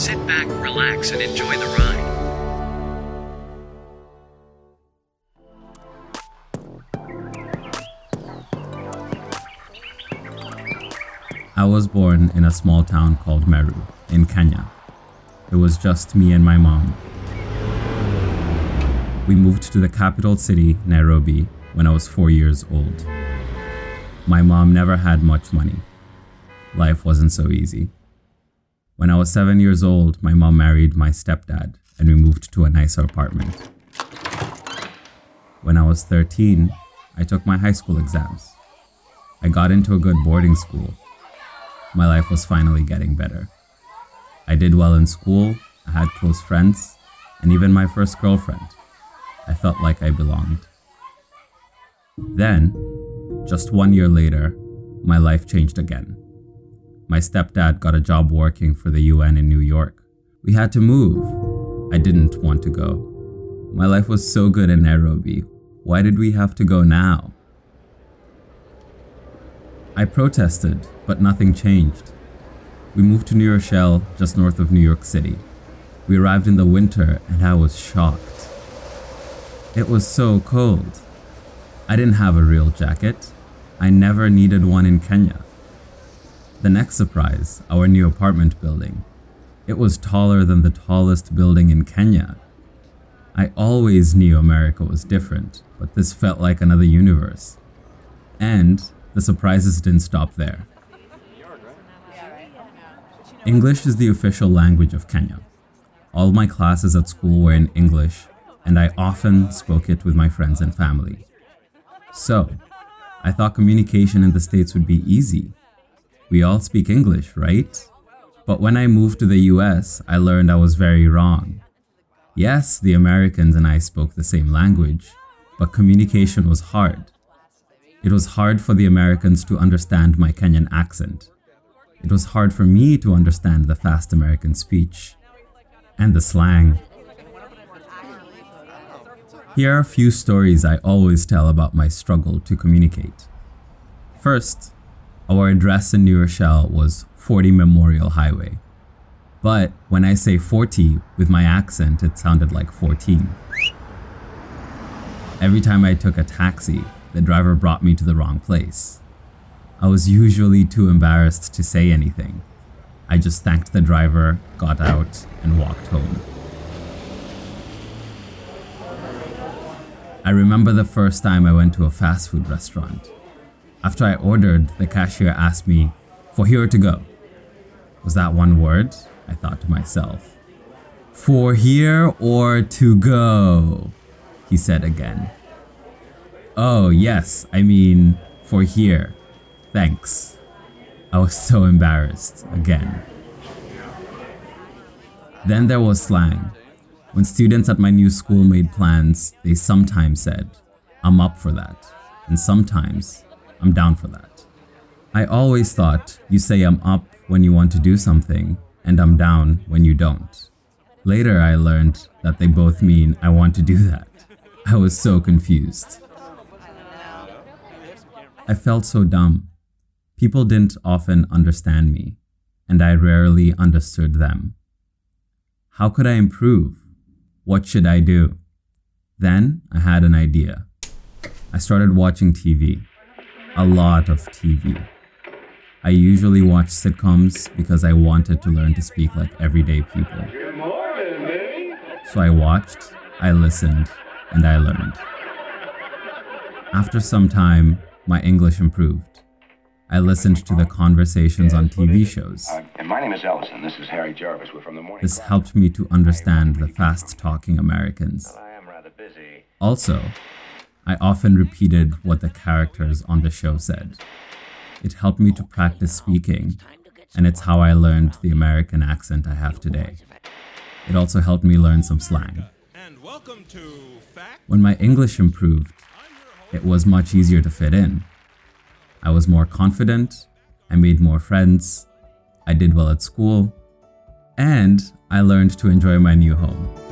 Sit back, relax and enjoy the ride. I was born in a small town called Meru in Kenya. It was just me and my mom. We moved to the capital city, Nairobi, when I was four years old. My mom never had much money. Life wasn't so easy. When I was seven years old, my mom married my stepdad and we moved to a nicer apartment. When I was 13, I took my high school exams. I got into a good boarding school. My life was finally getting better. I did well in school, I had close friends, and even my first girlfriend. I felt like I belonged. Then, just one year later, my life changed again. My stepdad got a job working for the UN in New York. We had to move. I didn't want to go. My life was so good in Nairobi. Why did we have to go now? I protested, but nothing changed. We moved to New Rochelle, just north of New York City. We arrived in the winter and I was shocked. It was so cold. I didn't have a real jacket. I never needed one in Kenya. The next surprise, our new apartment building. It was taller than the tallest building in Kenya. I always knew America was different, but this felt like another universe. And the surprises didn't stop there. English is the official language of Kenya. All my classes at school were in English, and I often spoke it with my friends and family. So, I thought communication in the States would be easy. We all speak English, right? But when I moved to the US, I learned I was very wrong. Yes, the Americans and I spoke the same language, but communication was hard. It was hard for the Americans to understand my Kenyan accent. It was hard for me to understand the fast American speech and the slang. Here are a few stories I always tell about my struggle to communicate. First, our address in New Rochelle was 40 Memorial Highway. But when I say 40 with my accent, it sounded like 14. Every time I took a taxi, the driver brought me to the wrong place. I was usually too embarrassed to say anything. I just thanked the driver, got out, and walked home. I remember the first time I went to a fast food restaurant. After I ordered, the cashier asked me, For here to go. Was that one word? I thought to myself. For here or to go? He said again. Oh, yes, I mean, for here. Thanks. I was so embarrassed again. Then there was slang. When students at my new school made plans, they sometimes said, I'm up for that, and sometimes, I'm down for that. I always thought you say I'm up when you want to do something, and I'm down when you don't. Later, I learned that they both mean I want to do that. I was so confused. I felt so dumb. People didn't often understand me, and I rarely understood them. How could I improve? What should I do? Then I had an idea. I started watching TV. A lot of TV. I usually watch sitcoms because I wanted to learn to speak like everyday people. So I watched, I listened, and I learned. After some time, my English improved. I listened to the conversations on TV shows. Uh, and my name is Ellison. This is Harry Jarvis. We're from the morning. This helped me to understand the fast talking Americans. I am rather busy. Also, I often repeated what the characters on the show said. It helped me to practice speaking, and it's how I learned the American accent I have today. It also helped me learn some slang. And welcome to When my English improved, it was much easier to fit in. I was more confident, I made more friends, I did well at school, and I learned to enjoy my new home.